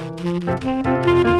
High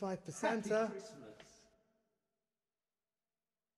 five percenter.